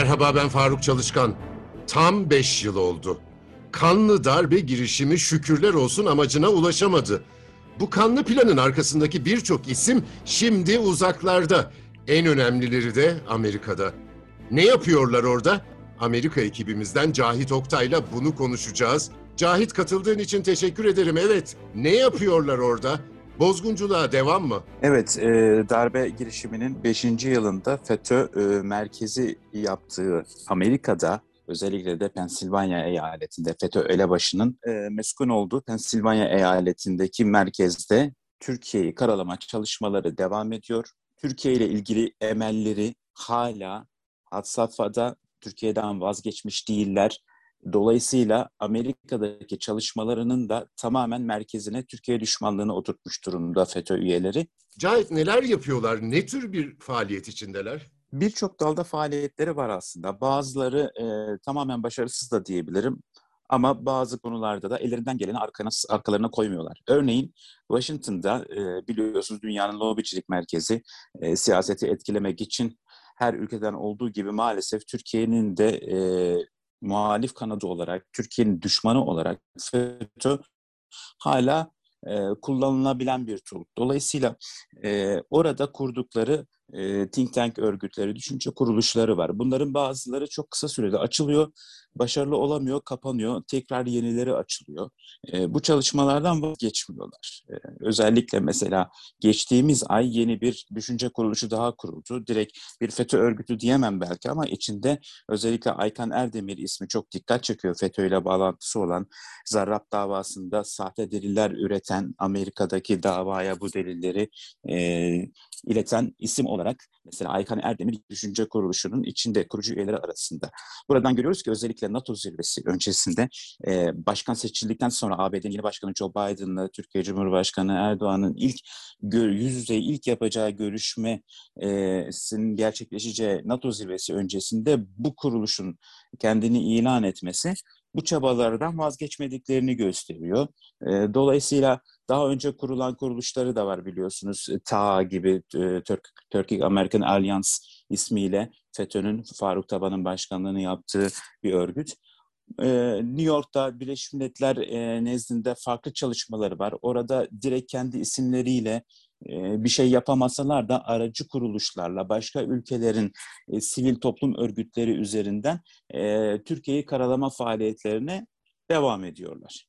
Merhaba ben Faruk Çalışkan. Tam 5 yıl oldu. Kanlı darbe girişimi şükürler olsun amacına ulaşamadı. Bu kanlı planın arkasındaki birçok isim şimdi uzaklarda. En önemlileri de Amerika'da. Ne yapıyorlar orada? Amerika ekibimizden Cahit Oktay'la bunu konuşacağız. Cahit katıldığın için teşekkür ederim. Evet, ne yapıyorlar orada? Bozgunculuğa devam mı? Evet, e, darbe girişiminin 5. yılında FETÖ e, merkezi yaptığı Amerika'da özellikle de Pensilvanya eyaletinde FETÖ elebaşının e, meskun olduğu Pensilvanya eyaletindeki merkezde Türkiye'yi karalama çalışmaları devam ediyor. Türkiye ile ilgili emelleri hala had safhada Türkiye'den vazgeçmiş değiller. Dolayısıyla Amerika'daki çalışmalarının da tamamen merkezine Türkiye düşmanlığını oturtmuş durumda FETÖ üyeleri. Cahit neler yapıyorlar? Ne tür bir faaliyet içindeler? Birçok dalda faaliyetleri var aslında. Bazıları e, tamamen başarısız da diyebilirim. Ama bazı konularda da ellerinden geleni arkana, arkalarına koymuyorlar. Örneğin Washington'da e, biliyorsunuz dünyanın lobicilik merkezi e, siyaseti etkilemek için her ülkeden olduğu gibi maalesef Türkiye'nin de e, muhalif kanadı olarak, Türkiye'nin düşmanı olarak FETÖ hala e, kullanılabilen bir tool. Dolayısıyla e, orada kurdukları e, think tank örgütleri, düşünce kuruluşları var. Bunların bazıları çok kısa sürede açılıyor, başarılı olamıyor, kapanıyor, tekrar yenileri açılıyor. E, bu çalışmalardan vazgeçmiyorlar. E, özellikle mesela geçtiğimiz ay yeni bir düşünce kuruluşu daha kuruldu. Direkt bir FETÖ örgütü diyemem belki ama içinde özellikle Aykan Erdemir ismi çok dikkat çekiyor. FETÖ ile bağlantısı olan Zarrab davasında sahte deliller üreten Amerika'daki davaya bu delilleri e, ileten isim olarak mesela Aykan Erdemir Düşünce Kuruluşu'nun içinde kurucu üyeleri arasında. Buradan görüyoruz ki özellikle NATO zirvesi öncesinde e, başkan seçildikten sonra ABD'nin yeni başkanı Joe Biden'la Türkiye Cumhurbaşkanı Erdoğan'ın ilk yüz yüze ilk yapacağı görüşmesinin gerçekleşeceği NATO zirvesi öncesinde bu kuruluşun kendini ilan etmesi bu çabalardan vazgeçmediklerini gösteriyor. E, dolayısıyla daha önce kurulan kuruluşları da var biliyorsunuz. E, TA gibi e, Türk, Turkic American Alliance ismiyle FETÖ'nün Faruk Taban'ın başkanlığını yaptığı bir örgüt. New York'ta Birleşmiş Milletler nezdinde farklı çalışmaları var. Orada direkt kendi isimleriyle bir şey yapamasalar da aracı kuruluşlarla başka ülkelerin e, sivil toplum örgütleri üzerinden e, Türkiye'yi karalama faaliyetlerine devam ediyorlar.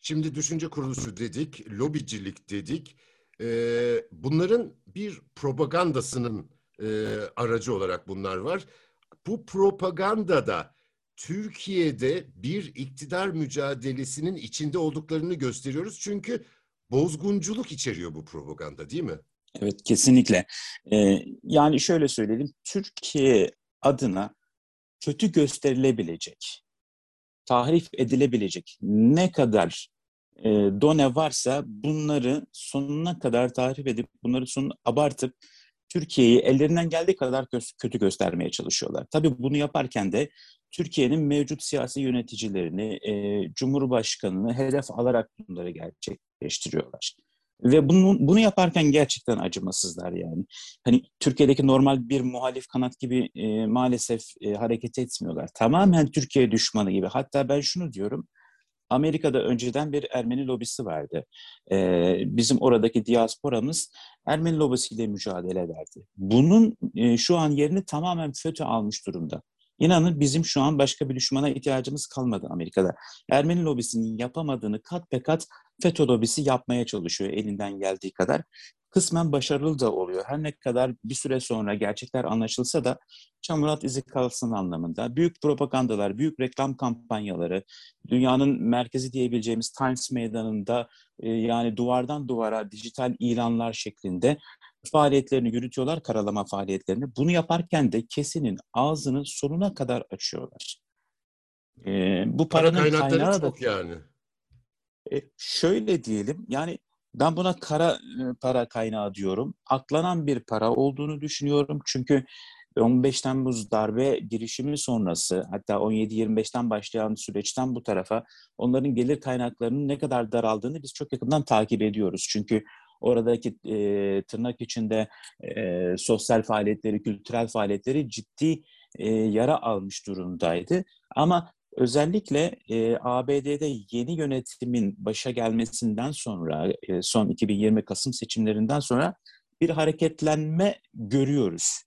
Şimdi düşünce kuruluşu dedik, lobicilik dedik. Ee, bunların bir propagandasının e, aracı olarak bunlar var. Bu propagandada Türkiye'de bir iktidar mücadelesinin içinde olduklarını gösteriyoruz. Çünkü bozgunculuk içeriyor bu propaganda değil mi? Evet kesinlikle. Ee, yani şöyle söyleyelim, Türkiye adına kötü gösterilebilecek, tahrif edilebilecek ne kadar e, done varsa bunları sonuna kadar tahrif edip bunları son abartıp Türkiye'yi ellerinden geldiği kadar kötü göstermeye çalışıyorlar. Tabii bunu yaparken de Türkiye'nin mevcut siyasi yöneticilerini, e, Cumhurbaşkanı'nı hedef alarak bunları gerçekleştiriyorlar. Ve bunu, bunu yaparken gerçekten acımasızlar yani. Hani Türkiye'deki normal bir muhalif kanat gibi e, maalesef e, hareket etmiyorlar. Tamamen Türkiye düşmanı gibi. Hatta ben şunu diyorum, Amerika'da önceden bir Ermeni lobisi vardı. Ee, bizim oradaki diasporamız Ermeni lobisiyle mücadele ederdi. Bunun e, şu an yerini tamamen FETÖ almış durumda. İnanın bizim şu an başka bir düşmana ihtiyacımız kalmadı Amerika'da. Ermeni lobisinin yapamadığını kat be kat FETÖ lobisi yapmaya çalışıyor elinden geldiği kadar. Kısmen başarılı da oluyor. Her ne kadar bir süre sonra gerçekler anlaşılsa da çamurat izi kalsın anlamında. Büyük propagandalar, büyük reklam kampanyaları, dünyanın merkezi diyebileceğimiz Times Meydanı'nda e, yani duvardan duvara dijital ilanlar şeklinde faaliyetlerini yürütüyorlar, karalama faaliyetlerini. Bunu yaparken de kesinin ağzını sonuna kadar açıyorlar. Ee, bu paranın Para kaynağı da... yani. E, şöyle diyelim, yani ben buna kara e, para kaynağı diyorum. Aklanan bir para olduğunu düşünüyorum. Çünkü 15 Temmuz darbe girişimi sonrası hatta 17-25'ten başlayan süreçten bu tarafa onların gelir kaynaklarının ne kadar daraldığını biz çok yakından takip ediyoruz. Çünkü oradaki e, tırnak içinde e, sosyal faaliyetleri, kültürel faaliyetleri ciddi e, yara almış durumdaydı. Ama özellikle e, ABD'de yeni yönetimin başa gelmesinden sonra, e, son 2020 Kasım seçimlerinden sonra bir hareketlenme görüyoruz.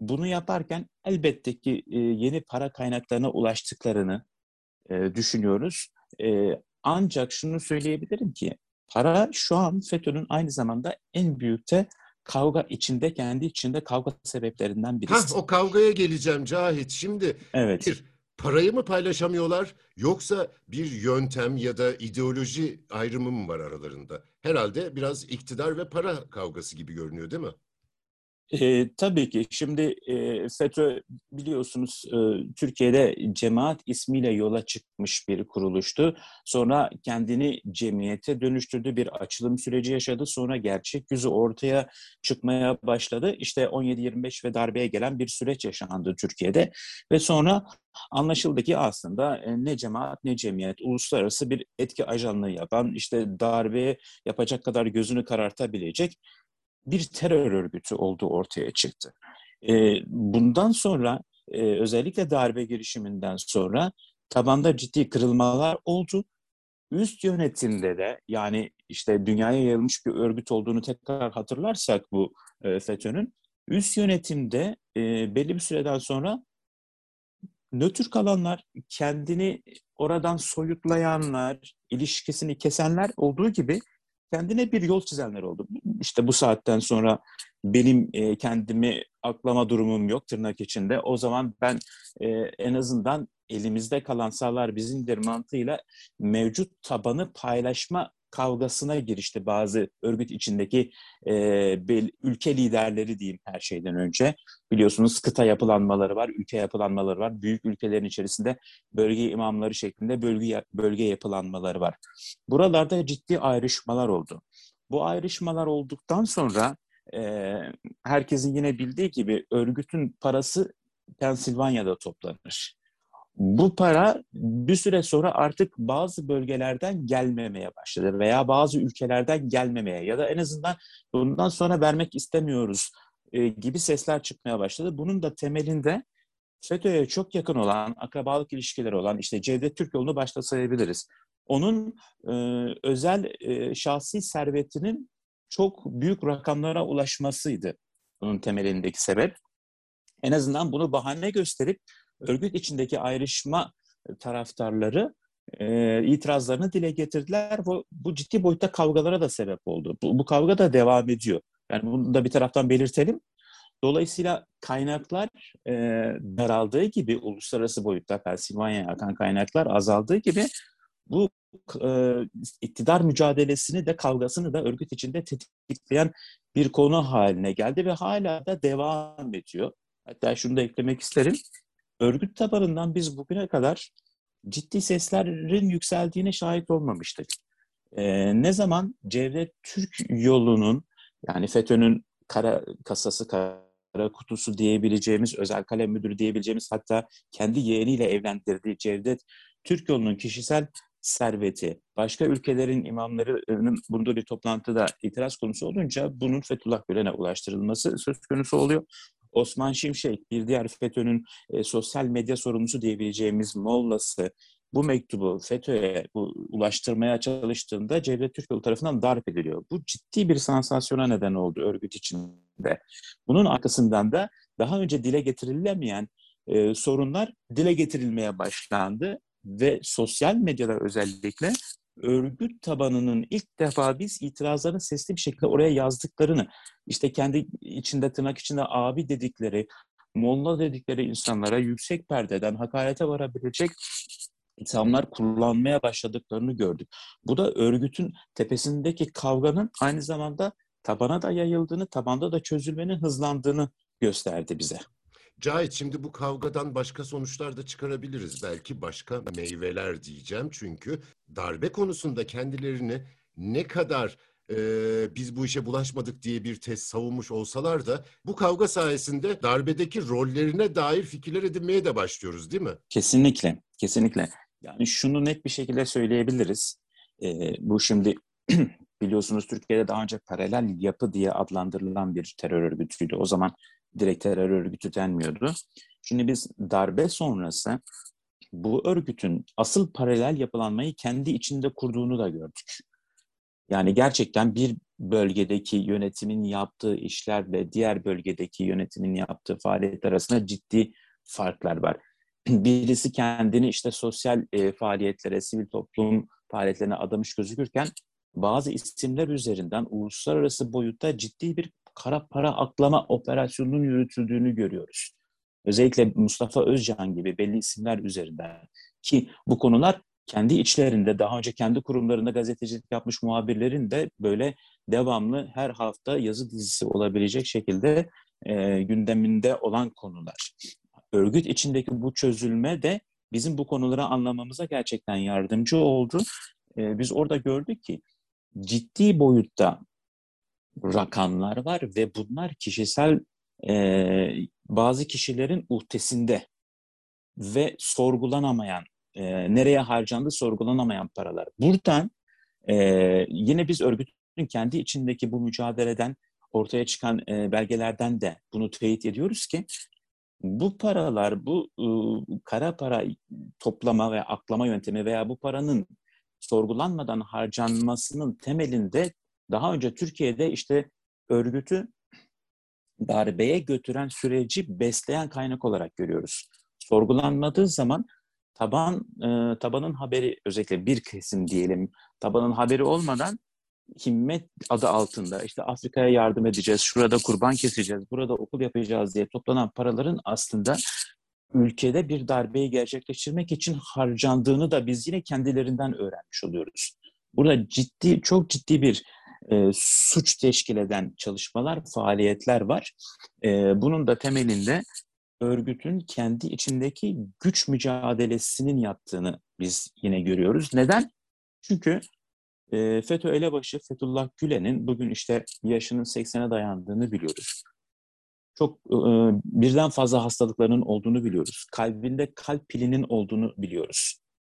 Bunu yaparken elbette ki e, yeni para kaynaklarına ulaştıklarını e, düşünüyoruz. E, ancak şunu söyleyebilirim ki para şu an FETÖ'nün aynı zamanda en büyük de kavga içinde, kendi içinde kavga sebeplerinden birisi. Hah, o kavgaya geleceğim Cahit. Şimdi Evet. bir, parayı mı paylaşamıyorlar yoksa bir yöntem ya da ideoloji ayrımı mı var aralarında? Herhalde biraz iktidar ve para kavgası gibi görünüyor değil mi? E, tabii ki. Şimdi e, FETÖ biliyorsunuz e, Türkiye'de cemaat ismiyle yola çıkmış bir kuruluştu. Sonra kendini cemiyete dönüştürdü, bir açılım süreci yaşadı. Sonra gerçek yüzü ortaya çıkmaya başladı. İşte 17-25 ve darbeye gelen bir süreç yaşandı Türkiye'de. Ve sonra anlaşıldı ki aslında ne cemaat ne cemiyet uluslararası bir etki ajanlığı yapan, işte darbe yapacak kadar gözünü karartabilecek bir terör örgütü olduğu ortaya çıktı. E, bundan sonra e, özellikle darbe girişiminden sonra tabanda ciddi kırılmalar oldu. Üst yönetimde de yani işte dünyaya yayılmış bir örgüt olduğunu tekrar hatırlarsak bu e, FETÖ'nün üst yönetimde e, belli bir süreden sonra nötr kalanlar, kendini oradan soyutlayanlar, ilişkisini kesenler olduğu gibi kendine bir yol çizenler oldu. İşte bu saatten sonra benim e, kendimi aklama durumum yok tırnak içinde. O zaman ben e, en azından elimizde kalan sağlar bizimdir mantığıyla mevcut tabanı paylaşma kavgasına girişti bazı örgüt içindeki e, bel, ülke liderleri diyeyim her şeyden önce. Biliyorsunuz kıta yapılanmaları var, ülke yapılanmaları var. Büyük ülkelerin içerisinde bölge imamları şeklinde bölge, bölge yapılanmaları var. Buralarda ciddi ayrışmalar oldu. Bu ayrışmalar olduktan sonra e, herkesin yine bildiği gibi örgütün parası Pensilvanya'da toplanır. Bu para bir süre sonra artık bazı bölgelerden gelmemeye başladı veya bazı ülkelerden gelmemeye ya da en azından bundan sonra vermek istemiyoruz e, gibi sesler çıkmaya başladı. Bunun da temelinde FETÖ'ye çok yakın olan, akrabalık ilişkileri olan işte Cevdet Türkoğlu'nu başta sayabiliriz. Onun e, özel e, şahsi servetinin çok büyük rakamlara ulaşmasıydı bunun temelindeki sebep. En azından bunu bahane gösterip örgüt içindeki ayrışma taraftarları e, itirazlarını dile getirdiler. Bu, bu ciddi boyutta kavgalara da sebep oldu. Bu, bu kavga da devam ediyor. Yani bunu da bir taraftan belirtelim. Dolayısıyla kaynaklar e, daraldığı gibi uluslararası boyutta Pensilvanya'ya akan kaynaklar azaldığı gibi bu e, iktidar mücadelesini de kavgasını da örgüt içinde tetikleyen bir konu haline geldi ve hala da devam ediyor. Hatta şunu da eklemek isterim. Örgüt tabanından biz bugüne kadar ciddi seslerin yükseldiğine şahit olmamıştık. E, ne zaman Cevdet Türk yolunun yani FETÖ'nün kara kasası, kara kutusu diyebileceğimiz, özel kalem müdürü diyebileceğimiz hatta kendi yeğeniyle evlendirdiği Cevdet Türk yolunun kişisel serveti, başka ülkelerin imamlarının bulunduğu bir toplantıda itiraz konusu olunca bunun Fethullah Gülen'e ulaştırılması söz konusu oluyor. Osman Şimşek, bir diğer FETÖ'nün e, sosyal medya sorumlusu diyebileceğimiz Mollası bu mektubu FETÖ'ye ulaştırmaya çalıştığında Cevdet Türkoğlu tarafından darp ediliyor. Bu ciddi bir sansasyona neden oldu örgüt içinde. Bunun arkasından da daha önce dile getirilemeyen e, sorunlar dile getirilmeye başlandı ve sosyal medyada özellikle örgüt tabanının ilk defa biz itirazlarını sesli bir şekilde oraya yazdıklarını, işte kendi içinde tırnak içinde abi dedikleri, molla dedikleri insanlara yüksek perdeden hakarete varabilecek ithamlar kullanmaya başladıklarını gördük. Bu da örgütün tepesindeki kavganın aynı zamanda tabana da yayıldığını, tabanda da çözülmenin hızlandığını gösterdi bize. Cahit şimdi bu kavgadan başka sonuçlar da çıkarabiliriz. Belki başka meyveler diyeceğim. Çünkü darbe konusunda kendilerini ne kadar e, biz bu işe bulaşmadık diye bir test savunmuş olsalar da bu kavga sayesinde darbedeki rollerine dair fikirler edinmeye de başlıyoruz değil mi? Kesinlikle, kesinlikle. Yani şunu net bir şekilde söyleyebiliriz. E, bu şimdi biliyorsunuz Türkiye'de daha önce paralel yapı diye adlandırılan bir terör örgütüydü. O zaman direkt terör örgütü denmiyordu. Şimdi biz darbe sonrası bu örgütün asıl paralel yapılanmayı kendi içinde kurduğunu da gördük. Yani gerçekten bir bölgedeki yönetimin yaptığı işlerle diğer bölgedeki yönetimin yaptığı faaliyet arasında ciddi farklar var. Birisi kendini işte sosyal e, faaliyetlere, sivil toplum faaliyetlerine adamış gözükürken bazı isimler üzerinden uluslararası boyutta ciddi bir kara para aklama operasyonunun yürütüldüğünü görüyoruz. Özellikle Mustafa Özcan gibi belli isimler üzerinden ki bu konular kendi içlerinde daha önce kendi kurumlarında gazetecilik yapmış muhabirlerin de böyle devamlı her hafta yazı dizisi olabilecek şekilde e, gündeminde olan konular. Örgüt içindeki bu çözülme de bizim bu konuları anlamamıza gerçekten yardımcı oldu. E, biz orada gördük ki ciddi boyutta rakamlar var ve bunlar kişisel e, bazı kişilerin uhdesinde ve sorgulanamayan, e, nereye harcandı sorgulanamayan paralar. Buradan e, yine biz örgütün kendi içindeki bu mücadeleden ortaya çıkan e, belgelerden de bunu teyit ediyoruz ki bu paralar, bu e, kara para toplama ve aklama yöntemi veya bu paranın sorgulanmadan harcanmasının temelinde daha önce Türkiye'de işte örgütü darbeye götüren süreci besleyen kaynak olarak görüyoruz. Sorgulanmadığı zaman taban e, tabanın haberi özellikle bir kesim diyelim tabanın haberi olmadan himmet adı altında işte Afrika'ya yardım edeceğiz, şurada kurban keseceğiz, burada okul yapacağız diye toplanan paraların aslında ülkede bir darbeyi gerçekleştirmek için harcandığını da biz yine kendilerinden öğrenmiş oluyoruz. Burada ciddi, çok ciddi bir e, suç teşkil eden çalışmalar, faaliyetler var. E, bunun da temelinde örgütün kendi içindeki güç mücadelesinin yattığını biz yine görüyoruz. Neden? Çünkü e, FETÖ elebaşı Fethullah Gülen'in bugün işte yaşının 80'e dayandığını biliyoruz. Çok e, birden fazla hastalıklarının olduğunu biliyoruz. Kalbinde kalp pilinin olduğunu biliyoruz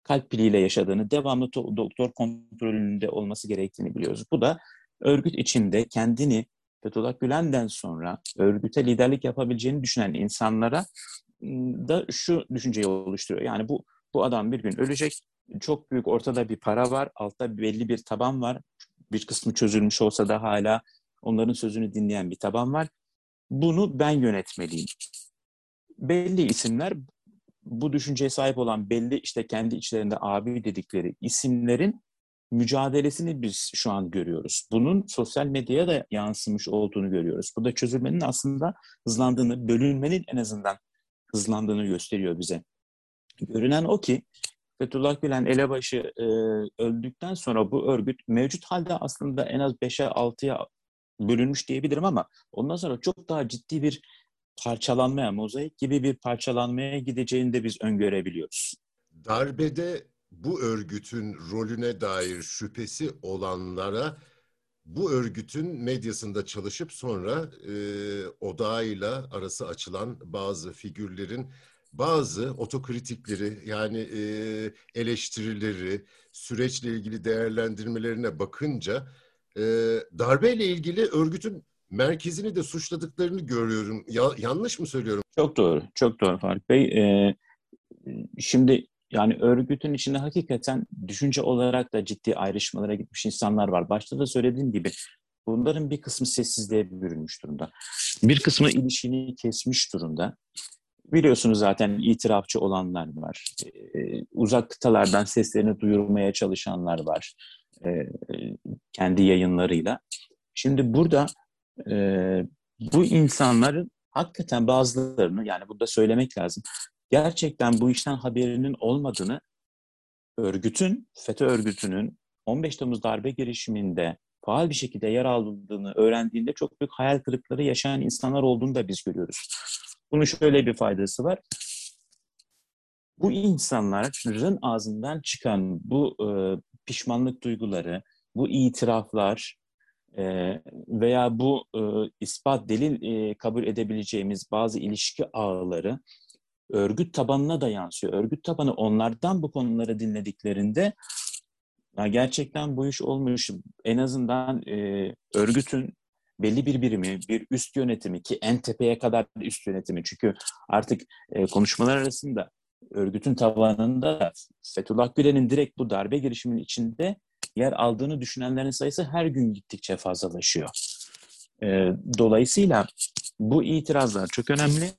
kalp piliyle yaşadığını, devamlı doktor kontrolünde olması gerektiğini biliyoruz. Bu da örgüt içinde kendini Fethullah Gülen'den sonra örgüte liderlik yapabileceğini düşünen insanlara da şu düşünceyi oluşturuyor. Yani bu bu adam bir gün ölecek. Çok büyük ortada bir para var. Altta belli bir taban var. Bir kısmı çözülmüş olsa da hala onların sözünü dinleyen bir taban var. Bunu ben yönetmeliyim. Belli isimler bu düşünceye sahip olan belli işte kendi içlerinde abi dedikleri isimlerin mücadelesini biz şu an görüyoruz. Bunun sosyal medyaya da yansımış olduğunu görüyoruz. Bu da çözülmenin aslında hızlandığını, bölünmenin en azından hızlandığını gösteriyor bize. Görünen o ki Fethullah Gülen elebaşı e, öldükten sonra bu örgüt mevcut halde aslında en az 5'e 6'ya bölünmüş diyebilirim ama ondan sonra çok daha ciddi bir parçalanmaya, mozaik gibi bir parçalanmaya gideceğini de biz öngörebiliyoruz. Darbede bu örgütün rolüne dair şüphesi olanlara bu örgütün medyasında çalışıp sonra e, odağıyla arası açılan bazı figürlerin bazı otokritikleri yani e, eleştirileri, süreçle ilgili değerlendirmelerine bakınca e, darbeyle ilgili örgütün merkezini de suçladıklarını görüyorum. Ya, yanlış mı söylüyorum? Çok doğru, çok doğru Faruk Bey. Ee, şimdi yani örgütün içinde hakikaten düşünce olarak da ciddi ayrışmalara gitmiş insanlar var. Başta da söylediğim gibi bunların bir kısmı sessizliğe bürünmüş durumda. Bir kısmı ilişkini kesmiş durumda. Biliyorsunuz zaten itirafçı olanlar var. Ee, uzak kıtalardan seslerini duyurmaya çalışanlar var. Ee, kendi yayınlarıyla. Şimdi burada e, bu insanların hakikaten bazılarını yani burada söylemek lazım. Gerçekten bu işten haberinin olmadığını örgütün, FETÖ örgütünün 15 Temmuz darbe girişiminde faal bir şekilde yer aldığını öğrendiğinde çok büyük hayal kırıkları yaşayan insanlar olduğunu da biz görüyoruz. Bunun şöyle bir faydası var. Bu insanların ağzından çıkan bu e, pişmanlık duyguları, bu itiraflar, e, veya bu e, ispat delil e, kabul edebileceğimiz bazı ilişki ağları örgüt tabanına da yansıyor. Örgüt tabanı onlardan bu konuları dinlediklerinde ya gerçekten bu iş olmuş. En azından e, örgütün belli bir birimi, bir üst yönetimi ki en tepeye kadar üst yönetimi. Çünkü artık e, konuşmalar arasında örgütün tabanında da Fethullah Gülen'in direkt bu darbe girişiminin içinde yer aldığını düşünenlerin sayısı her gün gittikçe fazlalaşıyor. E, dolayısıyla bu itirazlar çok önemli.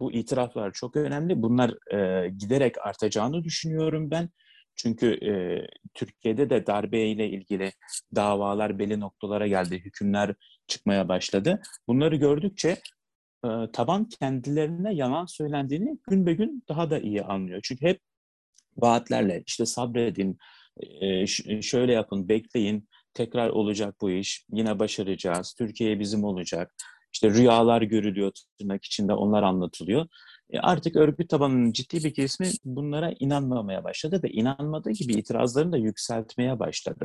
Bu itiraflar çok önemli. Bunlar e, giderek artacağını düşünüyorum ben. Çünkü e, Türkiye'de de darbeyle ilgili davalar belli noktalara geldi, hükümler çıkmaya başladı. Bunları gördükçe e, taban kendilerine yalan söylendiğini gün be gün daha da iyi anlıyor. Çünkü hep vaatlerle işte sabredin, e, şöyle yapın, bekleyin, tekrar olacak bu iş, yine başaracağız, Türkiye bizim olacak. İşte rüyalar görülüyor tırnak içinde onlar anlatılıyor. E, artık örgüt tabanının ciddi bir kesimi bunlara inanmamaya başladı ve inanmadığı gibi itirazlarını da yükseltmeye başladı.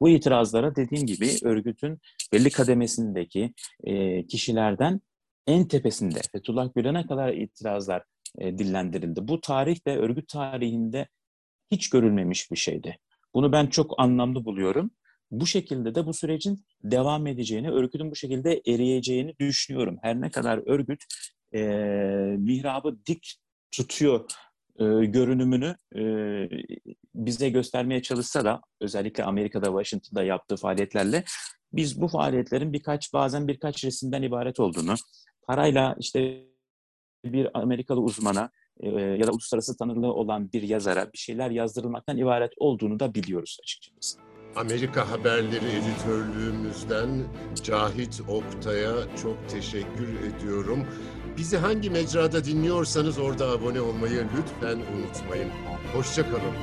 Bu itirazlara dediğim gibi örgütün belli kademesindeki e, kişilerden en tepesinde Fethullah Gülen'e kadar itirazlar e, dillendirildi. Bu tarih de örgüt tarihinde hiç görülmemiş bir şeydi. Bunu ben çok anlamlı buluyorum. Bu şekilde de bu sürecin devam edeceğini, örgütün bu şekilde eriyeceğini düşünüyorum. Her ne kadar örgüt e, mihrabı dik tutuyor e, görünümünü e, bize göstermeye çalışsa da özellikle Amerika'da, Washington'da yaptığı faaliyetlerle biz bu faaliyetlerin birkaç bazen birkaç resimden ibaret olduğunu, parayla işte bir Amerikalı uzmana e, ya da uluslararası tanınırlığı olan bir yazara bir şeyler yazdırılmaktan ibaret olduğunu da biliyoruz açıkçası. Amerika Haberleri editörlüğümüzden Cahit Oktay'a çok teşekkür ediyorum. Bizi hangi mecrada dinliyorsanız orada abone olmayı lütfen unutmayın. Hoşçakalın.